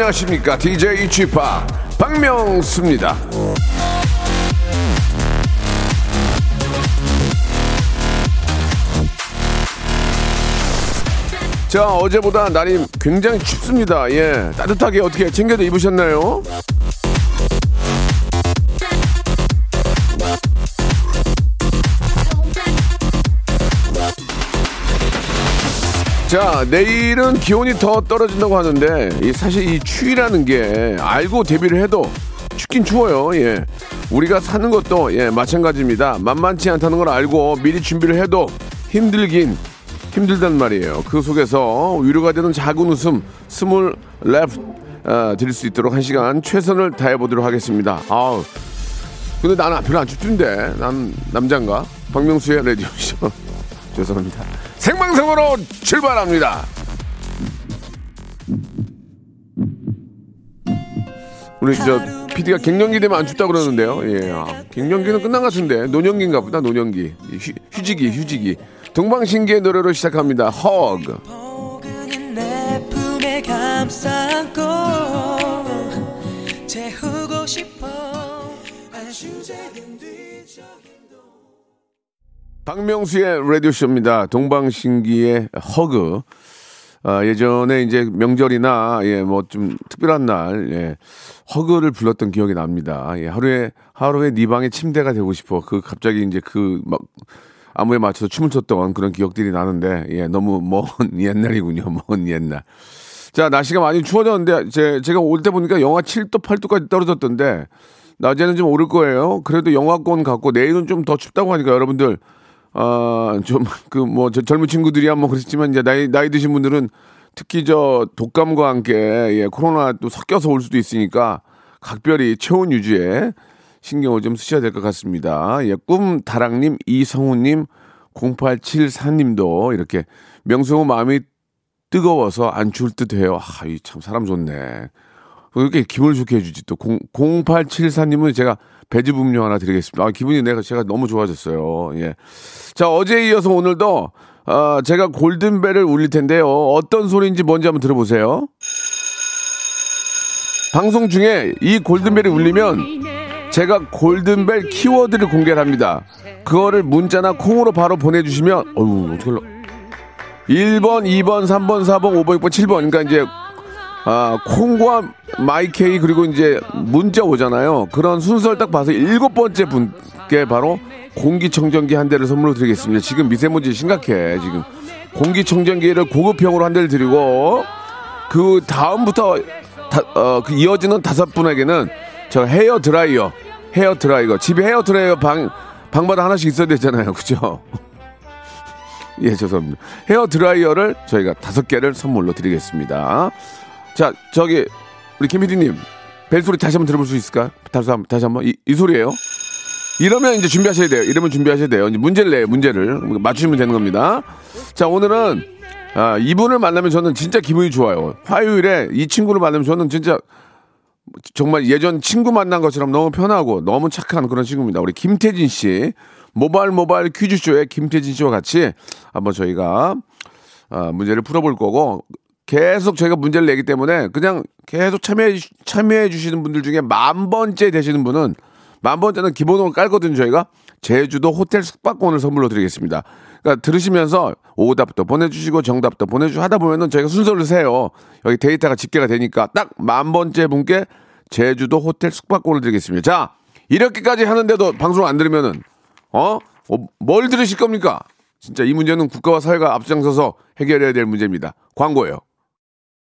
안녕하십니까? DJ Chip 박명수입니다. 자, 어제보다 날이 굉장히 춥습니다. 예. 따뜻하게 어떻게 챙겨도 입으셨나요? 자, 내일은 기온이 더 떨어진다고 하는데, 이 사실 이 추위라는 게 알고 대비를 해도 춥긴 추워요. 예. 우리가 사는 것도 예, 마찬가지입니다. 만만치 않다는 걸 알고 미리 준비를 해도 힘들긴 힘들단 말이에요. 그 속에서 위로가 되는 작은 웃음 스물 랩 어, 드릴 수 있도록 한 시간 최선을 다해 보도록 하겠습니다. 아우. 근데 나는 별로 안 춥던데. 난 남잔가? 박명수의 라디오쇼. 죄송합니다. 생방송으로 출발합니다. 우리 저 PD가 갱년기 되면 안 춥다 그러는데요. 예, 아, 갱년기는 끝난 것 같은데 노년기인가 보다 노년기 휴, 휴지기 휴지기 동방신기의 노래로 시작합니다. 허그. 박명수의 라디오 쇼입니다. 동방신기의 허그. 아, 예전에 이제 명절이나 예 뭐 좀 특별한 날 예, 허그를 불렀던 기억이 납니다. 예, 하루에 하루에 네 방에 침대가 되고 싶어. 그 갑자기 이제 그막 안무에 맞춰서 춤을 췄던 그런 기억들이 나는데 예, 너무 먼 옛날이군요. 먼 옛날. 자, 날씨가 많이 추워졌는데 제, 제가 올 때 보니까 영하 7도, 8도까지 떨어졌던데 낮에는 좀 오를 거예요. 그래도 영하권 같고 내일은 좀 더 춥다고 하니까 여러분들 아, 좀, 그, 뭐, 저 젊은 친구들이야 뭐 그렇지만 이제 나이, 나이 드신 분들은 특히 저 독감과 함께 예, 코로나 또 섞여서 올 수도 있으니까 각별히 체온 유지에 신경을 좀 쓰셔야 될 것 같습니다. 예, 꿈다랑님, 이성우님, 0874님도 이렇게 명성우 마음이 뜨거워서 안 추울 듯 해요. 아, 이 참 사람 좋네. 왜 이렇게 기분을 좋게 해주지 또 0, 0874님은 제가 배즙 음료 하나 드리겠습니다. 아, 기분이 내가 제가 너무 좋아졌어요. 예. 자 어제에 이어서 오늘도 아, 제가 골든벨을 울릴 텐데요. 어떤 소리인지 뭔지 한번 들어보세요. 방송 중에 이 골든벨이 울리면 제가 골든벨 키워드를 공개를 합니다. 그거를 문자나 콩으로 바로 보내주시면 어유 어떻게 1번, 2번, 3번, 4번, 5번, 6번, 7번. 그러니까 이제 아, 콩과 my K 그리고 이제 문자 오잖아요. 그런 순서를 딱 봐서 일곱 번째 분께 바로 공기청정기 한 대를 선물로 드리겠습니다. 지금 미세먼지 심각해. 지금 공기청정기를 고급형으로 한 대를 드리고 그 다음부터 다, 어, 그 이어지는 다섯 분에게는 저 헤어 드라이어, 헤어 드라이어 집에 헤어 드라이어 방 방마다 하나씩 있어야 되잖아요, 그죠? 예, 죄송합니다. 헤어 드라이어를 저희가 다섯 개를 선물로 드리겠습니다. 자, 저기 우리 김 PD님 벨소리 다시 한번 들어볼 수 있을까요? 다시 한번 다시 한번 이, 이 소리예요. 이러면 이제 준비하셔야 돼요. 이러면 준비하셔야 돼요. 이제 문제를 내요. 문제를 맞추시면 되는 겁니다. 자, 오늘은 아, 이분을 만나면 저는 진짜 기분이 좋아요. 화요일에 이 친구를 만나면 저는 진짜 정말 예전 친구 만난 것처럼 너무 편하고 너무 착한 그런 친구입니다. 우리 김태진 씨. 모바일 모바일 퀴즈쇼에 김태진 씨와 같이 한번 저희가 아, 문제를 풀어볼 거고 계속 저희가 문제를 내기 때문에 그냥 계속 참여해, 주- 참여해 주시는 분들 중에 만 번째 되시는 분은 만 번째는 기본으로 깔거든요 저희가 제주도 호텔 숙박권을 선물로 드리겠습니다. 그러니까 들으시면서 오답도 보내주시고 정답도 보내주시고 하다 보면은 저희가 순서를 세요. 여기 데이터가 집계가 되니까 딱 만 번째 분께 제주도 호텔 숙박권을 드리겠습니다. 자 이렇게까지 하는데도 방송 안 들으면은 어? 어, 뭘 들으실 겁니까? 진짜 이 문제는 국가와 사회가 앞장서서 해결해야 될 문제입니다. 광고예요.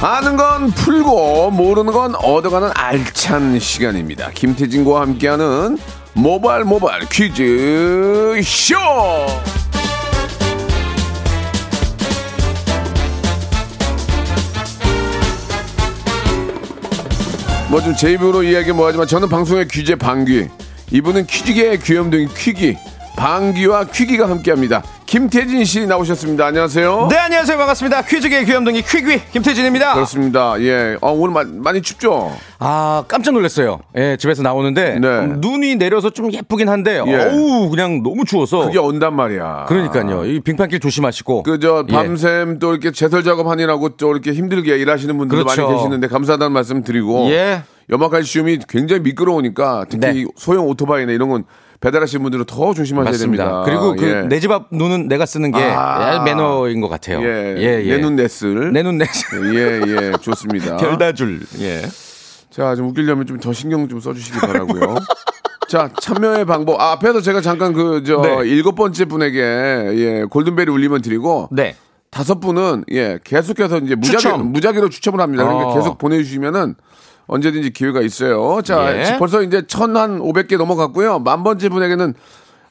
아는 건 풀고 모르는 건 얻어가는 알찬 시간입니다. 김태진과 함께하는 모발 모발 퀴즈 쇼. 뭐 좀 제 입으로 이야기 뭐하지만 저는 방송의 퀴즈의 방귀, 이분은 퀴즈계의 귀염둥이 퀴기, 방귀와 퀴기가 함께합니다. 김태진 씨 나오셨습니다. 안녕하세요. 네, 안녕하세요. 반갑습니다. 퀴즈계 귀염둥이 퀴귀 김태진입니다. 그렇습니다. 예. 아, 오늘 마- 많이 춥죠? 아, 깜짝 놀랐어요. 예, 집에서 나오는데 네. 음, 눈이 내려서 좀 예쁘긴 한데 예. 어우, 그냥 너무 추워서. 그게 온단 말이야. 그러니까요. 이 빙판길 조심하시고. 그저 예. 밤샘 또 이렇게 제설 작업하느라고 또 이렇게 힘들게 일하시는 분들도 그렇죠. 많이 계시는데 감사하다는 말씀 드리고 예. 염화칼슘이 굉장히 미끄러우니까 특히 네. 소형 오토바이나 이런 건 배달하시는 분들은 더 조심하셔야 맞습니다. 됩니다. 그리고 그 예. 내집 앞 눈은 내가 쓰는 게 아. 매너인 것 같아요. 예. 내눈 내쓸. 내눈 내 예, 예, 좋습니다. 별다줄. 예. 자, 좀 웃기려면 좀 더 신경 좀 써주시기 바라고요. 자, 참여의 방법. 아, 앞에서 제가 잠깐 그, 저, 네. 일곱 번째 분에게, 예, 골든벨이 울리면 드리고, 네. 다섯 분은, 예, 계속해서 이제 무작위, 추첨. 무작위로 추첨을 합니다. 그러니까 어. 계속 보내주시면은 언제든지 기회가 있어요. 자, 예. 벌써 이제 천 한 오백 개 넘어갔고요. 만 번째 분에게는,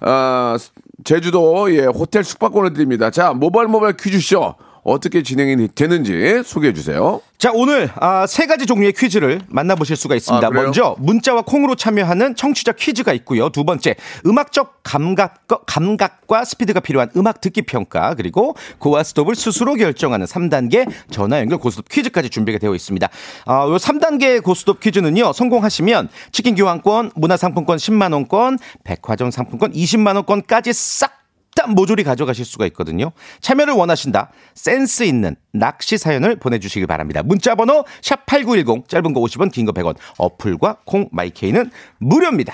아, 제주도, 예, 호텔 숙박권을 드립니다. 자, 모바일 모바일 퀴즈쇼. 어떻게 진행이 되는지 소개해 주세요. 자, 오늘 아, 세 가지 종류의 퀴즈를 만나보실 수가 있습니다. 아? 먼저 문자와 콩으로 참여하는 청취자 퀴즈가 있고요. 두 번째 음악적 감각, 감각과 스피드가 필요한 음악 듣기 평가 그리고 고와 스톱을 스스로 결정하는 3단계 전화 연결 고스톱 퀴즈까지 준비가 되어 있습니다. 아, 요 3단계 고스톱 퀴즈는요. 성공하시면 치킨 교환권, 문화상품권 10만 원권, 백화점 상품권 20만 원권까지 싹 딱 모조리 가져가실 수가 있거든요. 참여를 원하신다. 센스 있는 낚시 사연을 보내주시기 바랍니다. 문자 번호 샵8910 짧은 거 50원 긴 거 100원 어플과 콩 마이케이는 무료입니다.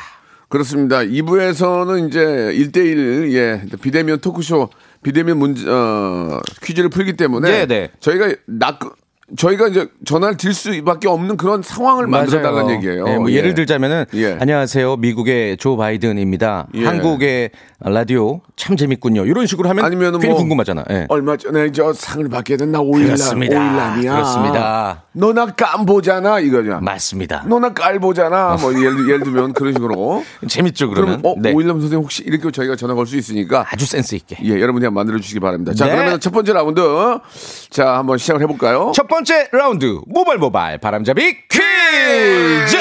그렇습니다. 2부에서는 이제 1대1, 예, 비대면 토크쇼, 비대면 문제, 어, 퀴즈를 풀기 때문에. 네, 네. 저희가 낙, 저희가 이제 전화를 드릴 수밖에 없는 그런 상황을 만들어 달라는 얘기예요. 네, 뭐 예. 예를 들자면은 예. 안녕하세요 미국의 조 바이든입니다. 예. 한국의 라디오 참 재밌군요. 이런 식으로 하면 아니면은 괜히 뭐 궁금하잖아. 예. 얼마 전에 저 상을 받게 된나 오일남. 오일남이야. 그렇습니다. 너나 깜보잖아, 이거냐. 맞습니다. 너나 깔보잖아. 뭐 예를, 예를 들면 그런 식으로. 재밌죠 그러면 그러면. 어, 네. 오일남 선생님 혹시 이렇게 저희가 전화 걸 수 있으니까 아주 센스 있게. 예, 여러분이 만들어 주시기 바랍니다. 자, 네. 그러면 첫 번째 라운드. 자, 한번 시작을 해볼까요? 첫 번째 라운드 모발 모발 바람잡이 퀴즈.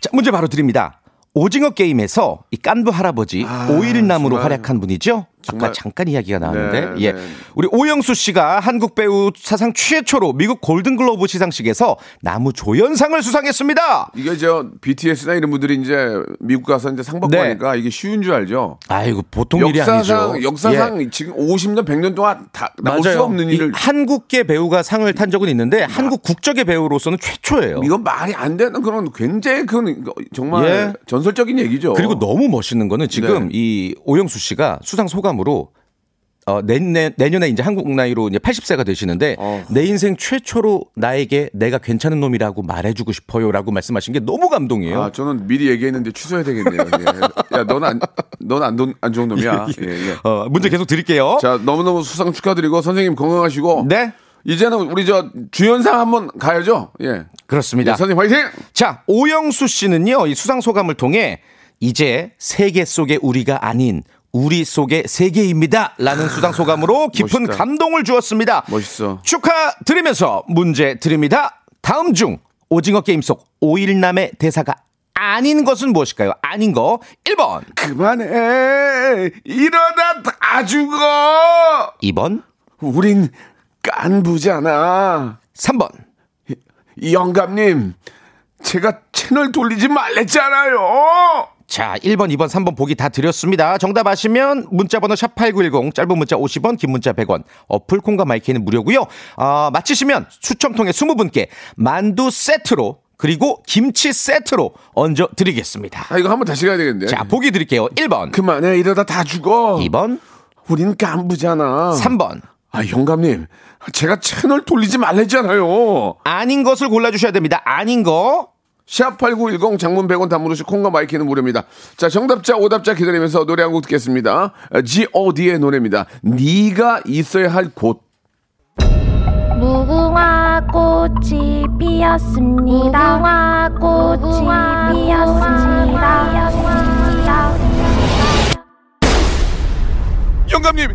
자, 문제 바로 드립니다. 오징어 게임에서 이 깐부 할아버지 오일남으로 정말. 활약한 분이죠. 정말. 아까 잠깐 이야기가 나왔는데, 네, 예, 네. 우리 오영수 씨가 한국 배우 사상 최초로 미국 골든글로브 시상식에서 나무 조연상을 수상했습니다. 이게 저 BTS나 이런 분들이 이제 미국 가서 이제 상 받고 네. 하니까 이게 쉬운 줄 알죠. 아이고 보통 일이 역사상 아니죠. 역사상 예. 지금 50년 100년 동안 다 나올 맞아요. 수 없는 이 일을 한국계 배우가 상을 탄 적은 있는데 한국 국적의 배우로서는 최초예요. 이건 말이 안 되는 그런 굉장히 그건 정말 예. 전설적인 얘기죠. 그리고 너무 멋있는 거는 지금 네. 이 오영수 씨가 수상 소감 으로 어, 내년, 내년에 이제 한국 나이로 이제 80세가 되시는데 어. 내 인생 최초로 나에게 내가 괜찮은 놈이라고 말해주고 싶어요라고 말씀하신 게 너무 감동이에요. 아, 저는 미리 얘기했는데 취소해야 되겠네요. 예. 야, 너는 안, 너는 안, 돈- 안 좋은 놈이야. 예, 예. 어, 문제 계속 드릴게요. 자, 너무너무 수상 축하드리고 선생님 건강하시고. 네. 이제는 우리 저 주연상 한번 가야죠. 예. 그렇습니다. 예, 선생님 화이팅! 자, 오영수 씨는요, 이 수상 소감을 통해 이제 세계 속의 우리가 아닌 우리 속의 세계입니다. 라는 수상 소감으로 깊은 멋있다. 감동을 주었습니다. 멋있어. 축하드리면서 문제 드립니다. 다음 중 오징어 게임 속 오일남의 대사가 아닌 것은 무엇일까요? 아닌 거 1번, 그만해. 이러다 다 죽어. 2번, 우린 깐부잖아. 3번. 이 영감님, 제가 채널 돌리지 말랬잖아요. 자, 1번, 2번, 3번 보기 다 드렸습니다. 정답 아시면 문자번호 샵8910, 짧은 문자 50원, 긴 문자 100원, 어플 콩과 마이크는 무료고요 아, 맞히시면 추첨 통해 20분께 만두 세트로 그리고 김치 세트로 얹어 드리겠습니다. 아, 이거 한번 다시 가야 되겠는데. 자, 보기 드릴게요. 1번, 그만해. 이러다 다 죽어. 2번, 우린 깐부잖아. 3번. 아, 영감님. 제가 채널 돌리지 말랬잖아요. 아닌 것을 골라주셔야 됩니다. 아닌 거. 샵8910 장문 100원 단문호시 콩과 마이키는 무료입니다. 자, 정답자, 오답자 기다리면서 노래 한 곡 듣겠습니다. G.O.D의 노래입니다. 네가 있어야 할 곳. 무궁화 꽃이 피었습니다. 무궁화 꽃이 피었습니다. 피었습니다. 영감님,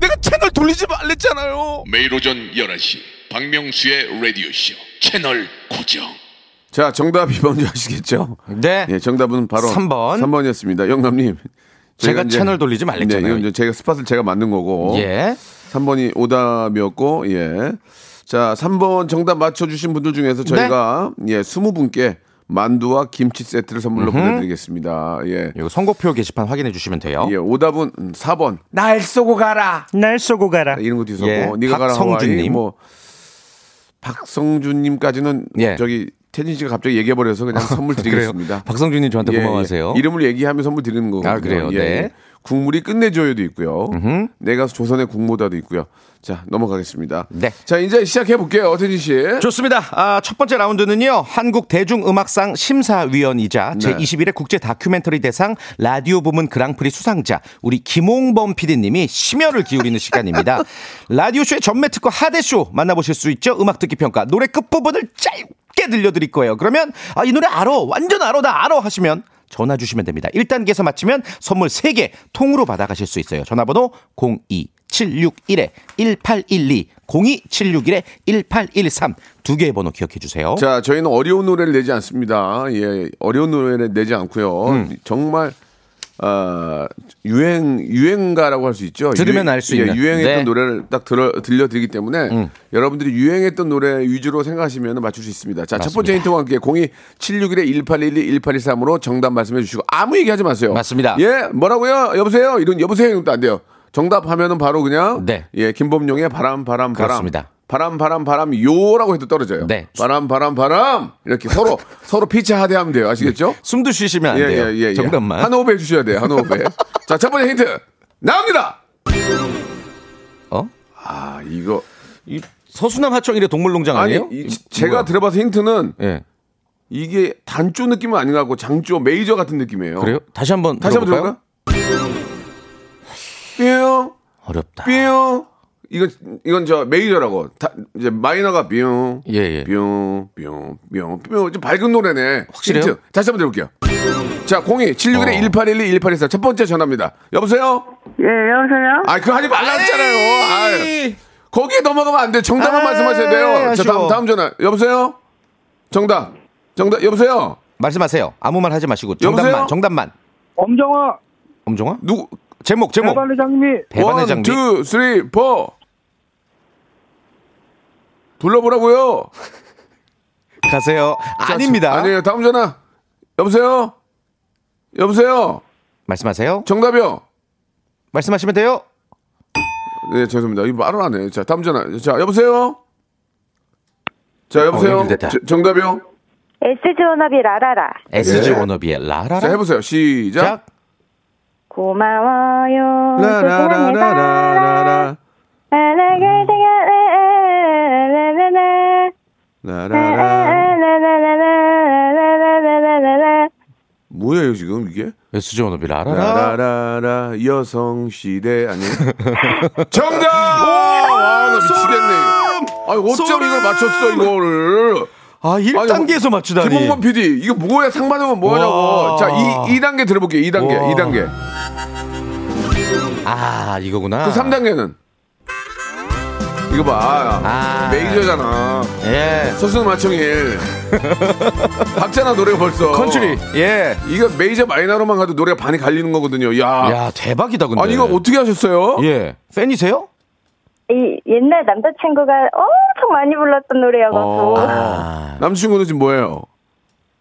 내가 채널 돌리지 말랬잖아요. 매일 오전 11시 박명수의 라디오쇼 채널 고정. 자, 정답이 뭔지 아시겠죠? 네. 예, 정답은 바로 3번. 3번이었습니다. 영감님. 제가 이제, 채널 돌리지 말랬잖아요. 네, 제가 스팟을 제가 만든 거고. 예. 3번이 오답이었고, 예. 자, 3번 정답 맞춰주신 분들 중에서 네. 저희가, 네. 예, 20분께 만두와 김치 세트를 선물로 음흠. 보내드리겠습니다. 예. 이거 선곡표 게시판 확인해 주시면 돼요. 예, 오답은 음, 4번. 날 쏘고 가라. 날 쏘고 가라. 아, 이런 것도 있었고, 예. 네가 가라. 성준님. 뭐 박성준님까지는 예. 저기 태진 씨가 갑자기 얘기해버려서 그냥 아, 선물 드리겠습니다. 박성준님 저한테 예, 예. 고마워하세요. 예. 이름을 얘기하면 선물 드리는 거고. 아, 그래요? 예, 예. 네. 국물이 끝내줘요도 있고요. 음흠. 내가 조선의 국모다도 있고요. 자 넘어가겠습니다. 네. 자 이제 시작해 볼게요, 태진 씨. 좋습니다. 아, 첫 번째 라운드는요, 한국 대중음악상 심사위원이자 네. 제 21회 국제 다큐멘터리 대상 라디오 부문 그랑프리 수상자 우리 김홍범 PD님이 심혈을 기울이는 시간입니다. 라디오 쇼의 전매 특허 하대 쇼 만나보실 수 있죠. 음악 듣기 평가 노래 끝 부분을 짧게 들려드릴 거예요. 그러면 아, 이 노래 알아, 완전 알아, 나 알아 하시면 전화 주시면 됩니다. 1단계에서 맞히면 선물 3개 통으로 받아가실 수 있어요. 전화번호 02761에 1812 02761에 1813 두 개의 번호 기억해 주세요. 자, 저희는 어려운 노래를 내지 않습니다. 예, 어려운 노래를 내지 않고요. 음. 정말 아 유행 유행가라고 할 수 있죠. 들으면 알수 예, 있는 유행했던 네. 노래를 딱 들어 들려드리기 때문에 음. 여러분들이 유행했던 노래 위주로 생각하시면 맞출 수 있습니다. 자첫 번째 힌트와 함께 02 761에 1812 1813으로 정답 말씀해 주시고 아무 얘기하지 마세요. 맞습니다. 예, 뭐라고요? 여보세요? 이런 여보세요 이것도 안 돼요. 정답하면은 바로 그냥 네. 예, 김범용의 바람 바람 바람. 그렇습니다. 바람 바람 바람 요라고 해도 떨어져요. 네. 바람 바람 바람 이렇게 서로 서로 피치하대하면 돼요. 아시겠죠? 네. 숨도 쉬시면 안 예, 돼요. 예, 예, 예. 정답만 한 호흡 해주셔야 돼요. 한 호흡에. 자첫 번째 힌트 나옵니다. 어? 아 이거 이 서수남 하청이래 동물농장 아니에요? 아니, 이, 제가 뭐야? 들어봐서 힌트는 예. 이게 단조 느낌은 아닌 것 같고 장조 메이저 같은 느낌이에요. 그래요? 다시 한번 다시 한번 들어볼까요? 뿅 어렵다. 뿅 이건 이건 저 메이저라고 다, 이제 마이너가 뿅, 예, 예. 뿅, 뿅, 뿅, 뿅. 좀 밝은 노래네. 확실해요. 힌트. 다시 한번 들어볼게요. 자, 02 761에 어. 1812 1814. 첫 번째 전화입니다. 여보세요? 예, 여보세요? 아, 그거 하지 말랐잖아요 아 거기에 넘어가면 안 돼. 정답만 에이, 아, 말씀하셔야 돼요. 아쉬워. 자, 다음 다음 전화. 여보세요? 정답. 정답. 여보세요? 말씀하세요. 아무 말 하지 마시고 정답만. 여보세요? 정답만. 엄정화. 엄정화? 누구 제목 제목. 배반의 장미. 배반의 장미. one, two, three, four. 불러보라고요. 가세요. 자, 아닙니다. 아니에요. 다음 전화. 여보세요. 여보세요. 말씀하세요. 정답이요. 말씀하시면 돼요. 네 죄송합니다. 이 말을 안 해. 자 다음 전화. 자 여보세요. 자 여보세요. 어, 저, 정답이요. SG 워너비 라라라. SG 예. 워너비의 라라라. 자 해보세요. 시작. 작. 고마워요. 뭐예요 지금 이게? 수지 원업이 라라라라라 여성 시대 아니 정답! 와, 나 미치겠네. 아, 어쩜 이걸 맞췄어 이거를? 아, 1단계에서 맞추다니. 김홍범 PD, 이거 뭐야, 상 받으면 뭐 하냐고. 와. 자, 이, 2단계 들어볼게요, 2단계, 와. 2단계. 아, 이거구나. 그 3단계는? 이거 봐. 아. 메이저잖아. 예. 서수는 마청일. 박자나 노래가 벌써. 컨트리. 예. 이거 메이저 마이너로만 가도 노래가 반이 갈리는 거거든요. 야. 야, 대박이다, 근데. 아니, 이거 어떻게 하셨어요? 예. 팬이세요? 이 옛날 남자친구가 엄청 많이 불렀던 노래여가지고 어. 남친구는 지금 뭐예요?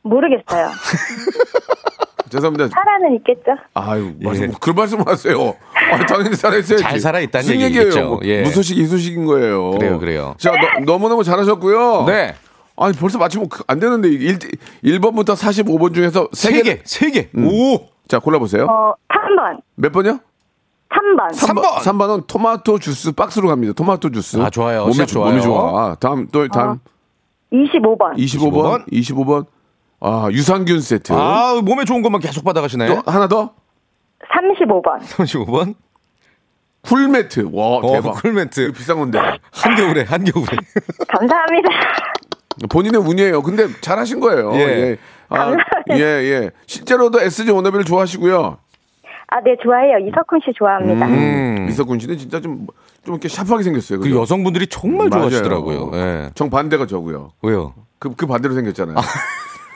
모르겠어요. 죄송합니다. 살아는 있겠죠? 아유, 말씀, 예. 그런 말씀 하세요. 아, 당연히 살아있어야지. 잘 살아있다는 무슨 얘기겠죠. 얘기예요? 예. 무소식이 희소식인 거예요. 그래요, 그래요. 자, 너, 무너무 잘하셨고요. 네. 아니, 벌써 맞추면 그- 안 되는데, 1, 1번부터 45번 중에서 3개. 3개, 3개. 음. 오! 자, 골라 보세요. 어, 3번. 몇 번이요? 3번. 3번. 3번 은 토마토 주스 박스로 갑니다. 토마토 주스. 아, 좋아요. 몸에, 시작 좋- 몸에 좋아요. 좋아. 다음, 또, 다음. 25번. 25번. 25번. 아, 유산균 세트. 아, 몸에 좋은 것만 계속 받아 가시네. 또 하나 더? 35번. 35번. 쿨매트. 와, 대박. 어, 쿨매트. 비싼 건데. 한겨울에 한겨울에. 감사합니다. 본인의 운이에요. 근데 잘하신 거예요. 예. 예. 아. 예, 예. 실제로도 SG 워너비를 좋아하시고요. 아, 네, 좋아해요. 이석훈 씨 좋아합니다. 음. 이석훈 씨는 진짜 좀, 좀 이렇게 샤프하게 생겼어요. 그? 여성분들이 정말 맞아요. 좋아하시더라고요. 예. 정반대가 저고요. 왜요? 그, 그 반대로 생겼잖아요.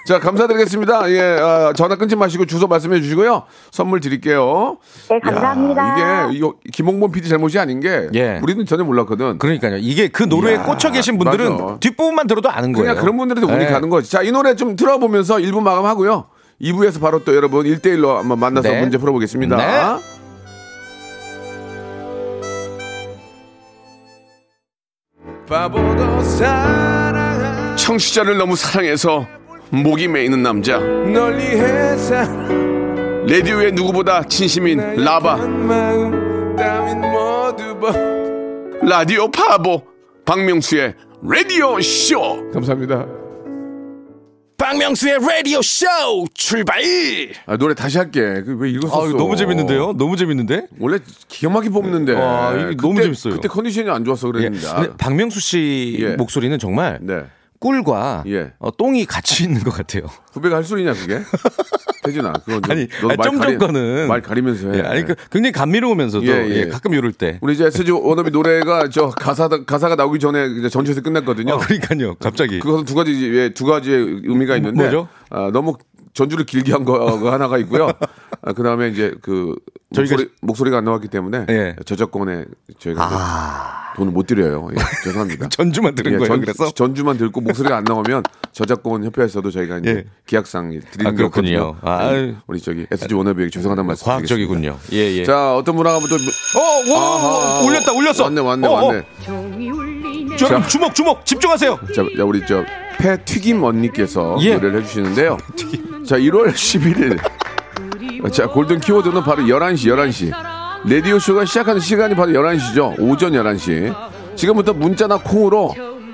자, 감사드리겠습니다. 예, 아, 전화 끊지 마시고 주소 말씀해 주시고요. 선물 드릴게요. 네, 감사합니다. 야, 이게, 이거, 김홍범 PD 잘못이 아닌 게, 예. 우리는 전혀 몰랐거든. 그러니까요. 이게 그 노래에 이야, 꽂혀 계신 분들은 맞아. 뒷부분만 들어도 아는 거예요. 그냥 그런 분들한테 운이 예. 가는 거지. 자, 이 노래 좀 들어보면서 1부 마감하고요. 2부에서 바로 또 여러분 1대1로 한번 만나서 네. 문제 풀어보겠습니다. 네. 청취자를 너무 사랑해서 목이 메이는 남자. 라디오의 누구보다 진심인 라바. 라디오 파보 박명수의 라디오 쇼. 감사합니다. 박명수의 라디오 쇼 출발! 아, 노래 다시 할게. 그왜 이거 아, 썼어? 이거 너무 재밌는데요? 너무 재밌는데? 원래 기가 막히게 뽑는데. 와, 이게 너무 그때- 재밌어요. 그때 컨디션이 안 좋아서 예. 그랬는데. 근데 박명수 씨 예. 목소리는 정말 네. 꿀과 예. 어, 똥이 같이 있는 것 같아요. 후배가 할 소리냐 그게? 태진아, 그거 너- 아니, 좀 가리- 전거는 말 가리면서 해. 예, 아니 그 굉장히 감미로우면서도 예, 예. 예, 가끔 이럴 때. 우리 이제 SG 워너비 노래가 저 가사 가사가 나오기 전에 이제 전체에서 끝났거든요. 어, 그러니까요. 갑자기. 그것은 두 가지 예, 두 가지의 의미가 있는데 뭐죠? 아, 너무 전주를 길게 한 거가 하나가 있고요. 아, 그 다음에 이제 그 저희가 목소리, 목소리가 안 나왔기 때문에 예. 저작권에 저희가 이제 돈을 못 드려요. 예, 죄송합니다. 전주만 들은 예, 거예요. 전, 그래서 전주만 들고 목소리가 안 나오면 저작권 협회에서도 저희가 이제 예. 계약상 드리는 아, 그렇군요. 거거든요. 아, 네. 우리 저기 SG 워너비에게 죄송하다는 말씀 드리겠습니다. 과학적이군요. 예, 예. 자, 어떤 분하고 또 어, 와, 아하, 올렸다, 올렸어. 왔네, 왔네, 어, 어. 왔네. 여러분 주목, 주목, 집중하세요. 자, 자, 우리 저폐 튀김 언니께서 예. 노래를 해주시는데요. 자, 1월 11일. 자, 골든 키워드는 바로 11시, 11시. 라디오 쇼가 시작하는 시간이 바로 11시죠. 오전 11시. 지금부터 문자나 콩으로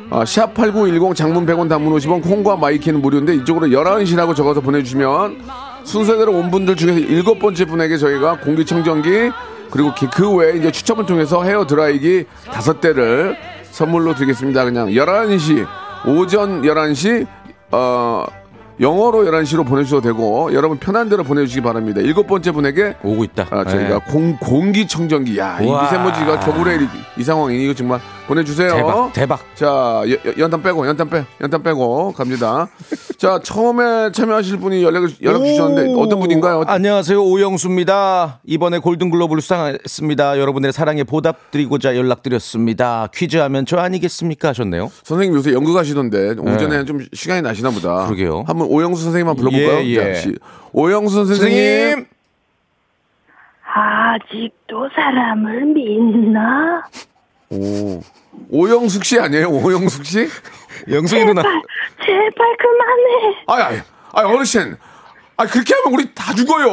아, 샵8910 장문 100원 단문 50원 콩과 my K는 무료인데 이쪽으로 11시라고 적어서 보내주시면 순서대로 온 분들 중에서 일곱 번째 분에게 저희가 공기청정기 그리고 기- 그 외에 이제 추첨을 통해서 헤어 드라이기 다섯 대를 선물로 드리겠습니다. 그냥 11시 오전 11시 어 영어로 11시로 보내주셔도 되고 여러분 편한 대로 보내주시기 바랍니다. 일곱 번째 분에게 오고 있다. 아, 저희가 예. 공, 공기청정기 야, 이 우와. 미세먼지가 겨울에 이, 이 상황이 이거 정말 보내주세요. 대박, 대박. 자, 여- 여- 연탄 빼고, 연탄 빼, 연탄 빼고 갑니다. 자, 처음에 참여하실 분이 연락을, 연락 주셨는데 어떤 분인가요? 안녕하세요. 오영수입니다. 이번에 골든글로브를 수상했습니다. 여러분의 사랑에 보답드리고자 연락드렸습니다. 퀴즈하면 저 아니겠습니까? 하셨네요. 선생님 요새 연극 하시던데 오전에 좀 시간이 나시나 보다. 네. 그러게요. 한번 오영수 선생님만 불러볼까요? 예, 예. 자, 시- 오영수 선생님. 선생님! 아직도 사람을 믿나? 오. 오영숙 씨 아니에요? 오영숙 씨? 영숙이 누나. 제발 그만해. 아이, 아이, 아이, 어르신. 아, 그렇게 하면 우리 다 죽어요.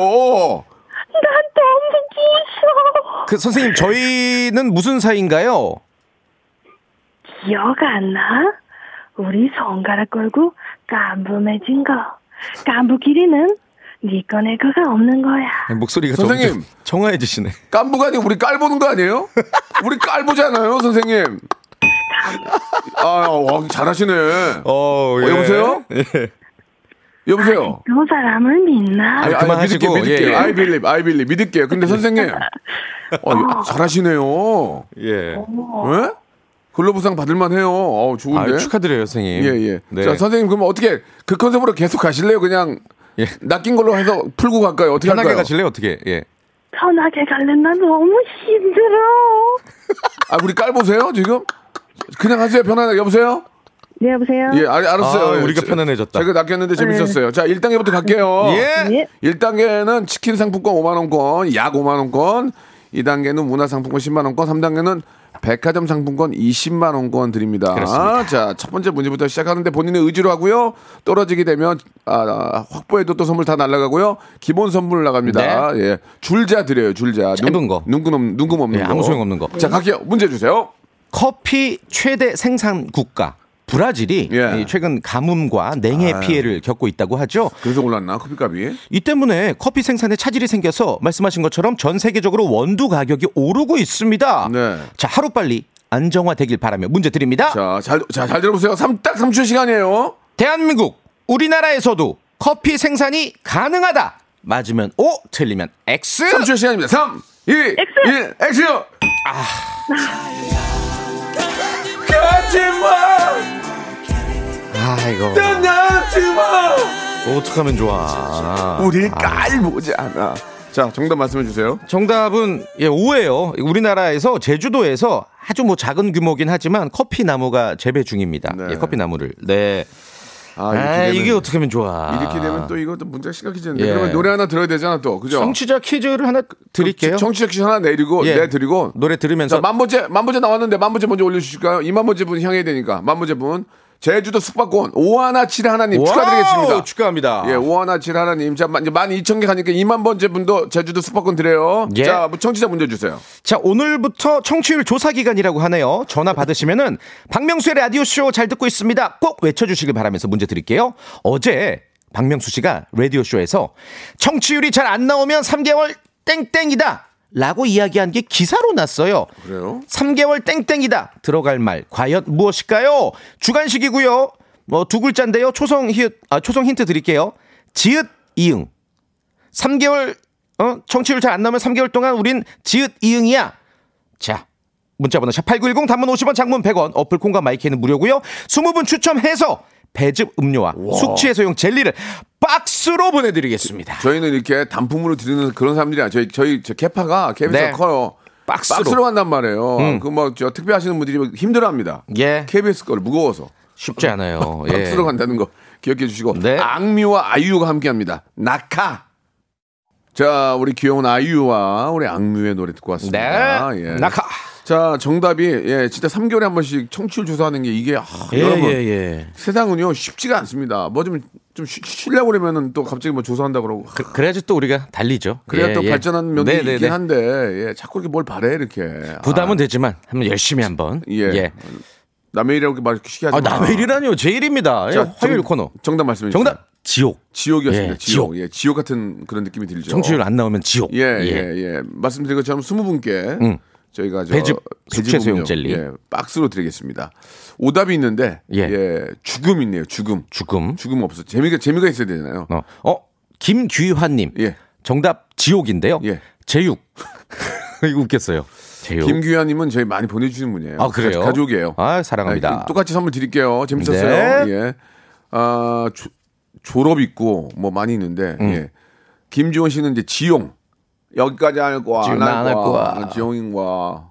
난 너무 무서워. 그 선생님, 저희는 무슨 사이인가요? 기억 안 나? 우리 손가락 걸고 깐부 맺은 거. 깐부 길이는 네거내 거가 없는 거야. 목소리가 선생님. 점점 청아해지시네. 깐부가 아니고 우리 깔 보는 거 아니에요? 우리 깔 보잖아요, 선생님. 아, 와, 잘하시네. 어, 어, 여보세요? 여보세요? 또 사람을 믿나? 아니, 그만하시고, 믿을게요, 믿을게요. 예, 예. I believe, I believe. 믿을게요. 근데 선생님. 어, 잘하시네요. 예. 왜? 글로브상 받을만 해요. 어, 좋은데. 아, 축하드려요, 선생님. 예, 예. 네. 자, 선생님, 그럼 어떻게 그 컨셉으로 계속 가실래요? 그냥 예. 낚인 걸로 해서 풀고 갈까요? 어떻게 편하게 할까요? 가실래요? 어떻게? 예. 편하게 갈래 나 너무 힘들어. 아, 우리 깔 보세요, 지금? 그냥 하세요, 편안하게. 여보세요? 네 여보세요. 예, 알, 알았어요. 아, 예, 우리가 저- 편안해졌다. 제가 낚였는데 재밌었어요. 자, 1단계부터 갈게요. 예. 예. 1단계는 치킨 상품권 5만원권, 약 5만원권, 2단계는 문화상품권 10만원권, 3단계는 백화점 상품권 20만원권 드립니다. 그렇습니다. 자, 첫 번째 문제부터 시작하는데 본인의 의지로 하고요. 떨어지게 되면, 아, 확보해도 또 선물 다 날라가고요. 기본 선물 나갑니다. 예. 줄자 드려요, 줄자. 네. 짧은 거. 눈금, 없- 눈금 없는 예, 거. 아무 소용 없는 거. 자, 갈게요. 문제 주세요. 커피 최대 생산 국가 브라질이 예. 이 최근 가뭄과 냉해 아유. 피해를 겪고 있다고 하죠. 그래서 올랐나 커피값이? 이 때문에 커피 생산에 차질이 생겨서 말씀하신 것처럼 전 세계적으로 원두 가격이 오르고 있습니다. 네. 자, 하루빨리 안정화되길 바라며 문제 드립니다. 자, 잘, 자, 잘 들어보세요. 삼, 딱 3초 시간이에요. 대한민국, 우리나라에서도 커피 생산이 가능하다. 맞으면 O, 틀리면 X. 3초 시간입니다. 3, 2, 1, X요! 아. 가지마! 아이고. 떠나지마! 어떡하면 좋아. 우리 깔보지 않아. 자, 정답 말씀해 주세요. 정답은 예, 오예요. 우리나라에서 제주도에서 아주 뭐 작은 규모긴 하지만 커피 나무가 재배 중입니다. 네. 예, 커피 나무를. 네. 아, 아, 이게 어떻게 하면 좋아. 이렇게 되면 또 이것도 문제가 심각해지는데. 예. 그러면 노래 하나 들어야 되잖아, 또. 그죠? 청취자 퀴즈를 하나 드릴게요. 정치자 퀴즈 하나 내리고, 예. 내드리고. 노래 들으면서 자, 만번째, 만번째 나왔는데, 만번째 먼저 올려 주실까요? 이만번째 분 향해야 되니까. 만번째 분. 제주도 숙박권, 오하나칠 하나님 축하드리겠습니다. 축하합니다. 예, 오하나칠 하나님. 자, 만- 이제 만 2천 개 가니까 2만 번째 분도 제주도 숙박권 드려요. 예. 자, 뭐 청취자 문제 주세요. 자, 오늘부터 청취율 조사 기간이라고 하네요. 전화 받으시면은 박명수의 라디오 쇼 잘 듣고 있습니다. 꼭 외쳐 주시길 바라면서 문제 드릴게요. 어제 박명수 씨가 라디오 쇼에서 청취율이 잘 안 나오면 3개월 땡땡이다. 라고 이야기한 게 기사로 났어요. 그래요? 3개월 땡땡이다. 들어갈 말 과연 무엇일까요? 주간식이고요. 뭐 두 글자인데요. 초성 히읗 아 초성 힌트 드릴게요. 지읒 이응. 3개월 어 청취율 잘 안 나오면 3개월 동안 우린 지읒 이응이야. 자. 문자 번호 샵8910 단문 50원 장문 100원 어플 콩과 마이크는 무료고요. 20분 추첨해서 배즙 음료와 숙취 해소용 젤리를 박스로 보내드리겠습니다. 저희는 이렇게 단품으로 드리는 그런 사람들이 아니라 저희, 저희 저 캐파가 KBS가 네. 커요. 박스로. 간단 말이에요. 음. 그뭐저 택배 하시는 분들이 힘들어 합니다. 예. KBS 걸 무거워서. 쉽지 않아요. 예. 박스로 간다는 거 기억해 주시고. 네. 악뮤와 아이유가 함께 합니다. 낙하. 자, 우리 귀여운 아이유와 우리 악뮤의 노래 듣고 왔습니다. 네. 예. 낙하. 자, 정답이 예, 진짜 3개월에 한 번씩 청취율 조사하는 게 이게 아, 예, 여러분 예, 예. 세상은요 쉽지가 않습니다. 뭐 좀좀 쉬려고 그러면은 또 갑자기 뭐 조사한다 그러고 그, 그래야지 또 우리가 달리죠. 그래야 예, 또 예. 발전하는 면도 네, 네, 있긴 네. 한데 예, 자꾸 이렇게 뭘 바래 이렇게 부담은 아, 되지만 한번 열심히 한번. 예. 예. 남의 일이라고 말 쉽게 하지 아, 마. 남의 일이라니요. 제 일입니다. 예, 자, 화요일 정- 코너. 정답 말씀해 주세요. 정답 지옥. 지옥이었습니다. 예, 지옥. 지옥. 예, 지옥 같은 그런 느낌이 들죠. 청취율 안 나오면 지옥. 예, 예, 예. 말씀드린 것처럼 20분께 음. 저희가 저 배즙, 음료, 젤리. 예, 박스로 드리겠습니다. 오답이 있는데 예. 예. 죽음 있네요. 죽음. 죽음. 죽음 없어. 재미가 재미가 있어야 되잖아요. 어, 어 김규환 님. 예. 정답 지옥인데요. 예. 제육. 이거 웃겼어요. 제육. 김규환 님은 저희 많이 보내 주시는 분이에요. 아, 그래요? 가- 가족이에요. 아, 사랑합니다. 아, 똑같이 선물 드릴게요. 재밌었어요. 네. 예. 아, 조- 졸업 있고 뭐 많이 있는데 음. 예. 김지원 씨는 이제 지용 여기까지 할 거야 지용 안할 거야 거야. 지용인 거야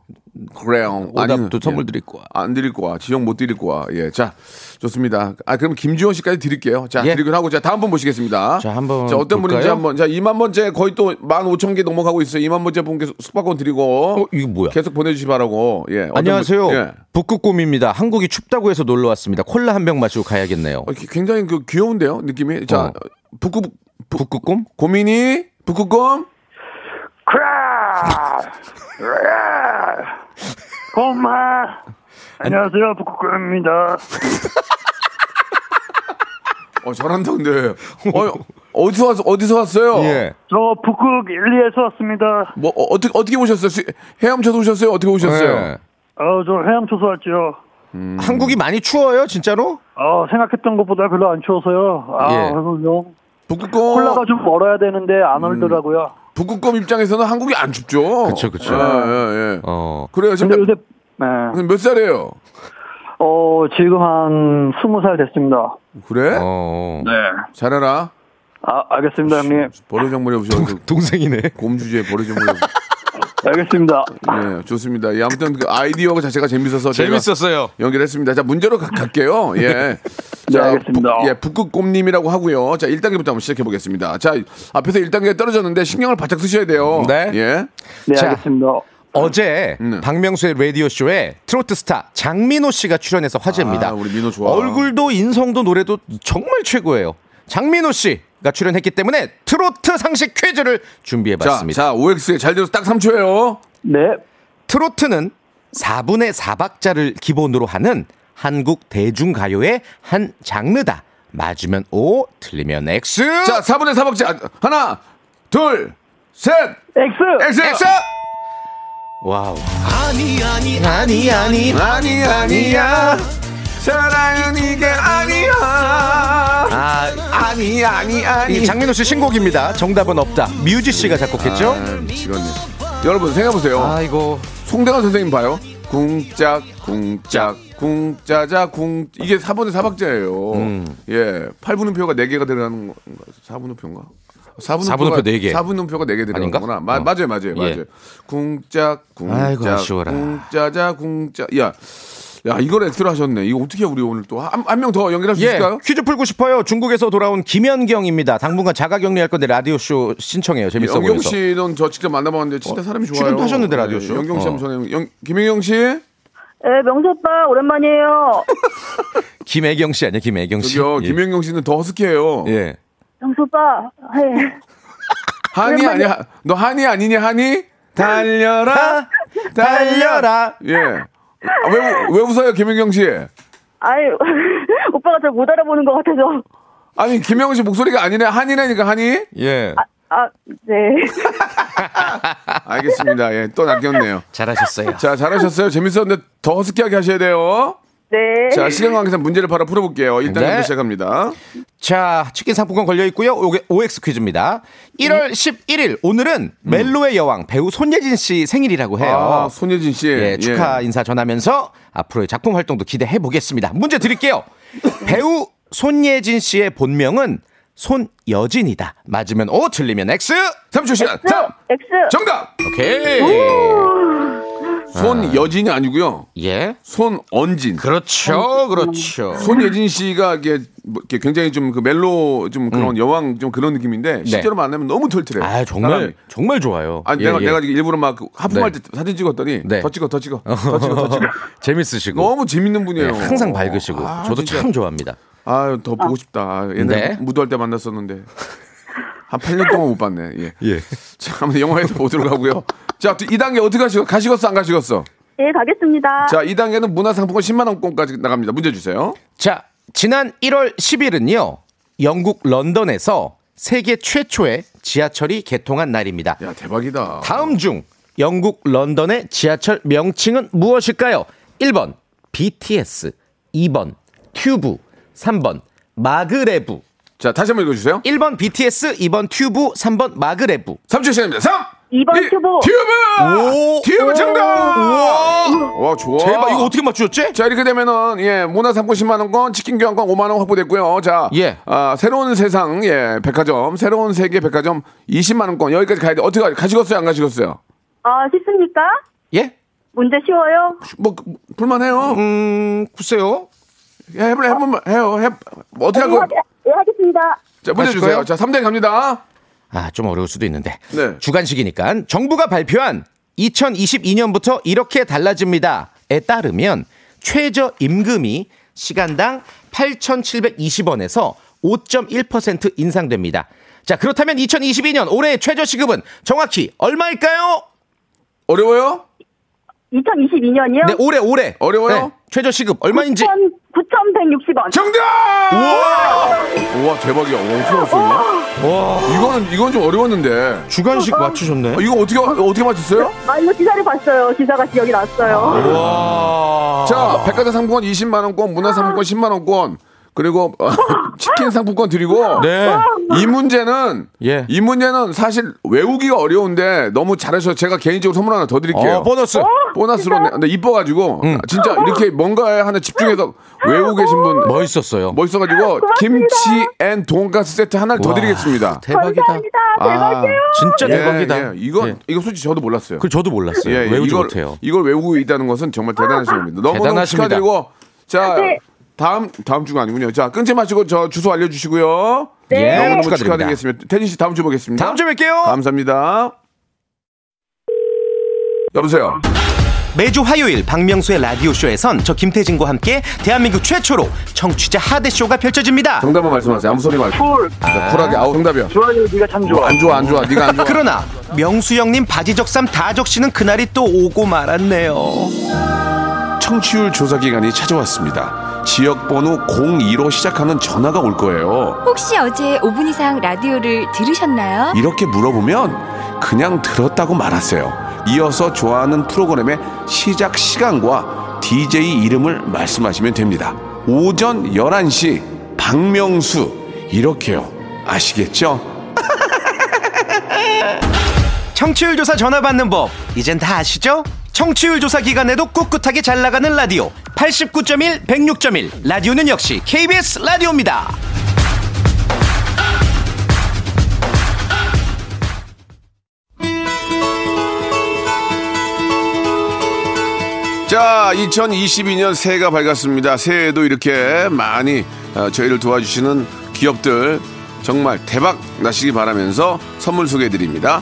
그래요 오답도 선물 드릴 거야. 안 드릴 거야 지용 못 드릴 거야 예 자 좋습니다 아 그럼 김지원 씨까지 드릴게요 자 예. 드리고 하고 자 다음 분 모시겠습니다 자, 한번 자 어떤 분인지 볼까요? 한번 자 2만 번째 거의 또 15,000개 넘어가고 있어요 2만 번째 분께 숙박권 드리고 어, 이거 뭐야? 계속 보내 주시 기 바라고 예 안녕하세요. 분- 예. 북극곰입니다. 한국이 춥다고 해서 놀러 왔습니다. 콜라 한 병 마시고 가야겠네요. 어, 굉장히 그 귀여운데요 느낌이 자 어. 북극 북극곰? 고민이 북극곰 엄마 안녕하세요 북극곰입니다 어 잘한다 근데 어 어디서 왔 어디서 왔어요? 예. 저 북극 1리에서 왔습니다 뭐 어, 어떻게 어떻게 오셨어요? 수- 헤엄쳐서 오셨어요? 어떻게 오셨어요? 예. 어저 헤엄쳐서 왔죠 한국이 많이 추워요, 진짜로? 어 생각했던 것보다 별로 안 추워서요 아 예. 그래서 북극곰 콜라가 좀 멀어야 되는데 안 얼더라고요 북극곰 입장에서는 한국이 안 춥죠. 그쵸, 그쵸. 예, 예, 예. 어. 그래요. 근데 지금 요새 네. 몇, 몇 살이에요? 어 지금 한 스무 살 됐습니다 그래? 어. 네 잘해라. 아, 알겠습니다 형님 버르장머리 오셔서 동생이네. 곰 주제에 버르장머리. 알겠습니다 네, 좋습니다. 예, 아무튼 그 아이디어가 자체가 재밌어서 재밌었어요. 연결했습니다. 자, 문제로 가- 갈게요. 예. 네, 알겠습니다. 북, 예, 북극곰님이라고 하고요. 자, 1단계부터 한번 시작해 보겠습니다. 자, 앞에서 1단계 떨어졌는데 신경을 바짝 쓰셔야 돼요. 네. 예. 네 자. 알겠습니다 어제 음. 박명수의 라디오 쇼에 트로트 스타 장민호 씨가 출연해서 화제입니다. 아, 우리 민호 좋아. 얼굴도 인성도 노래도 정말 최고예요. 장민호 씨가 출연했기 때문에 트로트 상식 퀴즈를 자, 준비해 봤습니다. 자, OX에 잘 들어서 딱 3초예요. 네 트로트는 4분의 4박자를 기본으로 하는 한국 대중가요의 한 장르다. 맞으면 O, 틀리면 X. 자, 4분의 4박자. 하나, 둘, 셋. X! X! X! Wow. 아니 아니 아니, 아니. 아니, 아니야. 사랑은 이게 아니야. 아, 아니, 아니, 아니. 이 장민호 씨 신곡입니다. 정답은 없다. 뮤지 씨가 작곡했죠? 아, 미치겠네. 여러분, 생각해 보세요. 아이고. 송대관 선생님 봐요. 궁짝, 궁짝, 궁짜자, 궁. 이게 4분의 4박자예요. 음. 예. 8분음표가 4개가 들어가는 거. 4분음표인가? 4분음표가, 사분음표 네 개. 4분음표가 4개 아닌가? 들어가는구나. 마- 어. 맞아요, 맞아요, 예. 맞아요. 궁짝, 아이고, 궁짝, 아쉬워라. 궁짜자, 궁짜. 야, 야, 이걸 엑스로 하셨네. 이거 어떻게 우리 오늘 또한한명 더 연결할 수 예, 있을까요? 퀴즈 풀고 싶어요. 중국에서 돌아온 김현경입니다. 당분간 자가격리할 건데 라디오 쇼 신청해요. 재밌어 영경 보여서. 씨는 저 직접 만나봤는데 진짜 사람이 좋아요. 출연도 하셨는데, 라디오 쇼? 영경 씨 어. 한번 전해. 영, 김영경 씨? 네, 명수 오빠 오랜만이에요. 김애경 씨 아니야? 김애경 씨. 저기요, 예. 김영경 씨는 더 허스키해요. 예. 명수 오빠, 네. 한이 아니야. 너 한이 아니냐, 한이? 달려라, 달려라. 예. 아, 왜, 우- 왜 웃어요, 김영경 씨? 아유, 오빠가 잘 못 알아보는 것 같아서. 아니, 김영경 씨 목소리가 아니네. 한이라니까, 한이? 예. 아, 네. 알겠습니다. 예, 또 낚였네요. 잘하셨어요. 자, 잘하셨어요. 재밌었는데 더 허스키하게 하셔야 돼요. 네. 자, 시간 관계상 문제를 바로 풀어볼게요. 1단부터 네. 시작합니다. 자, 치킨 상품권 걸려 있고요. 요게 OX 퀴즈입니다. 1월 11일 오늘은 멜로의 여왕 배우 손예진 씨 생일이라고 해요. 아, 손예진 씨. 예, 축하 인사 전하면서 앞으로의 작품 활동도 기대해 보겠습니다. 문제 드릴게요. 배우 손예진 씨의 본명은 손여진이다. 맞으면 O, 틀리면 X. 3초 시간. X, 3. X. 정답! 오케이. 손여진이 아니고요. 예. 손언진. 그렇죠, 그렇죠. 손예진 씨가 이게, 뭐 이렇게 굉장히 좀 그 멜로 좀 그런 여왕 좀 그런 느낌인데 실제로 만나면 너무 털털해. 음. 네. 아, 정말 정말 좋아요. 아니 예, 내가 예. 내가 일부러 막그 하품할 네. 때 사진 찍었더니 네. 더 찍어 더 찍어 더 찍어 더 찍어 재밌으시고 너무 재밌는 분이에요. 네, 항상 밝으시고 아, 저도 진짜. 참 좋아합니다. 아더 보고 싶다. 아, 옛날에 네. 무도할 때 만났었는데 한 8년 동안 못 봤네. 예. 예. 자, 아무튼 영화에서 보도록 하고요. 자, 이 단계 어떻게 가시고 가시겠어 안 가시겠어? 예, 가겠습니다. 자, 이 단계는 문화상품권 10만 원권까지 나갑니다. 문제 주세요. 자, 지난 1월 10일은요. 영국 런던에서 세계 최초의 지하철이 개통한 날입니다. 야, 대박이다. 다음 중 영국 런던의 지하철 명칭은 무엇일까요? 1번 BTS, 2번 튜브, 3번 maglev. 자, 다시 한번 읽어 주세요. 1번 BTS, 2번 튜브, 3번 maglev. 3초 시간입니다. 3 2번 이- 튜브. 오! 튜브 정답! 우와! 와, 좋아. 대박 이거 어떻게 맞추셨지? 자 이렇게 되면은 예 문화상품 10만 원권 치킨 교환권 5만 원 확보됐고요. 자 예. 아, 새로운 세상 예 백화점 새로운 세계 백화점 20만 원권 여기까지 가야 돼. 어떻게 가- 가시겠어요? 안 가시겠어요? 아, 쉽습니까? 예? 문제 쉬워요? 뭐 그, 불만해요. 음, 글쎄요. 예, 해볼 해보면 해요. 해 뭐, 어떻게 예, 하고? 하- 예, 하겠습니다. 자 문제 주세요. 거예요? 자 3대 갑니다. 아, 좀 어려울 수도 있는데. 네. 주간식이니까 정부가 발표한 2022년부터 이렇게 달라집니다에 따르면 최저 임금이 시간당 8,720원에서 5.1% 인상됩니다. 자, 그렇다면 2022년 올해의 최저 시급은 정확히 얼마일까요? 어려워요? 2022년이요? 네, 올해 올해. 어려워요? 네, 최저 시급 얼마인지 9,160원. 정답! 우와 대박이야. 와, 어떻게 알았어요? 와, 이거는 이건 좀 어려웠는데. 주간식 맞추셨네. 어, 이거 어떻게 어떻게 맞췄어요? 아, 이거 기사를 봤어요. 기사가 기억이 났어요. 와. 자, 백화점 상품권 20만 원권, 문화 상품권 10만 원권, 그리고 어, 치킨 상품권 드리고 네. 이 문제는 예. 이 문제는 사실 외우기가 어려운데 너무 잘하셔서 제가 개인적으로 선물 하나 더 드릴게요. 어, 보너스. 보너스로 내- 근데 이뻐가지고 진짜 이렇게 뭔가에 하나 집중해서 외우고 계신 분 멋있었어요. 멋있어가지고 김치 and 돈가스 세트 하나를 더 와, 드리겠습니다. 대박이다. 감사합니다. 대박이에요. 진짜 예, 대박이다. 예. 이거 예. 이거 솔직히 저도 몰랐어요. 그 저도 몰랐어요. 예, 예, 외우지 이걸, 못해요. 이걸 외우고 있다는 것은 정말 대단하신 겁니다. 너무너무 대단하십니다. 축하드리고 자 네. 다음 다음 주가 아니군요. 자 끊지 마시고 저 주소 알려주시고요. 예, 너무너무 축하드립니다. 축하드리겠습니다. 태진 씨 다음 주 보겠습니다. 다음 주에 뵐게요. 감사합니다. 여보세요. 매주 화요일 박명수의 라디오쇼에선 저 김태진과 함께 대한민국 최초로 청취자 하대쇼가 펼쳐집니다. 정답만 말씀하세요. 아무 소리 말고. 쿨. 자, 쿨하게. 아우 정답이야. 좋아요. 네가 참 뭐, 좋아. 안 좋아 안 좋아. 네가 안 좋아. 그러나 명수 형님 바지 적삼 다 적시는 그날이 또 오고 말았네요. 청취율 조사 기간이 찾아왔습니다. 지역번호 02로 시작하는 전화가 올 거예요. 혹시 어제 5분 이상 라디오를 들으셨나요? 이렇게 물어보면 그냥 들었다고 말하세요. 이어서 좋아하는 프로그램의 시작 시간과 DJ 이름을 말씀하시면 됩니다. 오전 11시 박명수 이렇게요. 아시겠죠? 청취율 조사 전화 받는 법 이젠 다 아시죠? 청취율 조사 기간에도 꿋꿋하게 잘 나가는 라디오 89.1 106.1 라디오는 역시 KBS 라디오입니다. 자, 2022년 새해가 밝았습니다. 새해에도 이렇게 많이 어, 저희를 도와주시는 기업들 정말 대박 나시기 바라면서 선물 소개해 드립니다.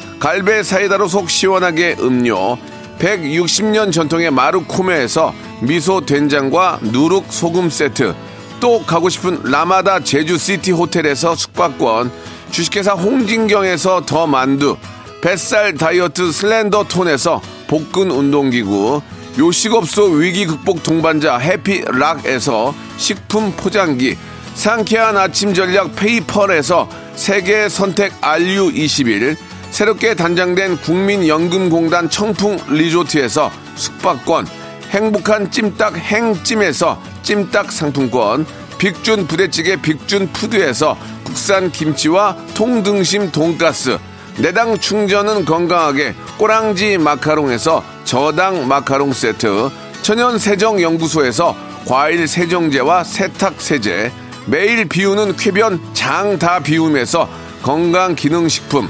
갈배 사이다로 속 시원하게 음료, 160년 전통의 마루코메에서 미소 된장과 누룩 소금 세트, 또 가고 싶은 라마다 제주시티 호텔에서 숙박권, 주식회사 홍진경에서 더 만두, 뱃살 다이어트 슬렌더 톤에서 복근 운동기구, 요식업소 위기 극복 동반자 해피락에서 식품 포장기, 상쾌한 아침 전략 페이펄에서 세계 선택 RU21, 새롭게 단장된 국민연금공단 청풍 리조트에서 숙박권, 행복한 찜닭 행찜에서 찜닭 상품권, 빅준 부대찌개 빅준 푸드에서 국산 김치와 통등심 돈가스, 내당 충전은 건강하게 꼬랑지 마카롱에서 저당 마카롱 세트, 천연 세정 연구소에서 과일 세정제와 세탁 세제, 매일 비우는 쾌변 장 다 비움에서 건강 기능 식품,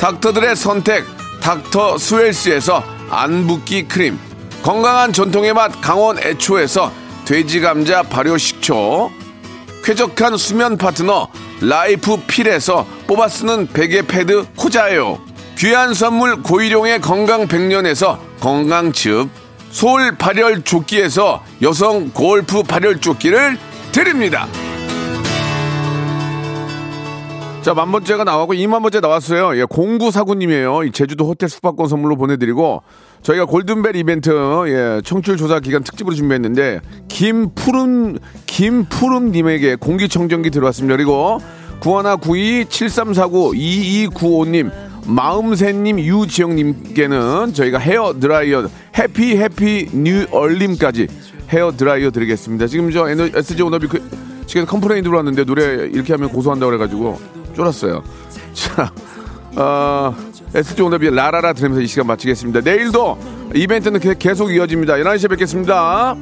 닥터들의 선택 닥터 스웰스에서 안붓기 크림, 건강한 전통의 맛 강원 애초에서 돼지 감자 발효 식초, 쾌적한 수면 파트너 라이프 필에서 뽑아 쓰는 베개 패드 코자요. 귀한 선물 고일용의 건강 백년에서 건강즙, 소울 발열 조끼에서 여성 골프 발열 조끼를 드립니다. 자, 만 번째가 나왔고 2만 번째 나왔어요. 예, 공구 사구님이에요. 이 제주도 호텔 숙박권 선물로 보내드리고 저희가 골든벨 이벤트 예, 청취율 조사 기간 특집으로 준비했는데 김푸름 김푸름님에게 공기청정기 들어왔습니다. 그리고 9192 7349 2295님 마음새님 유지영님께는 저희가 헤어 드라이어 happy happy new year님까지 헤어 드라이어 드리겠습니다. 지금 저 SG 워너비 그, 지금 complain 들어왔는데 노래 이렇게 하면 고소한다고 그래가지고 쫄았어요. 자, 어, SG 워너비 라라라 들으면서 이 시간 마치겠습니다. 내일도 이벤트는 계- 계속 이어집니다. 11시에 뵙겠습니다.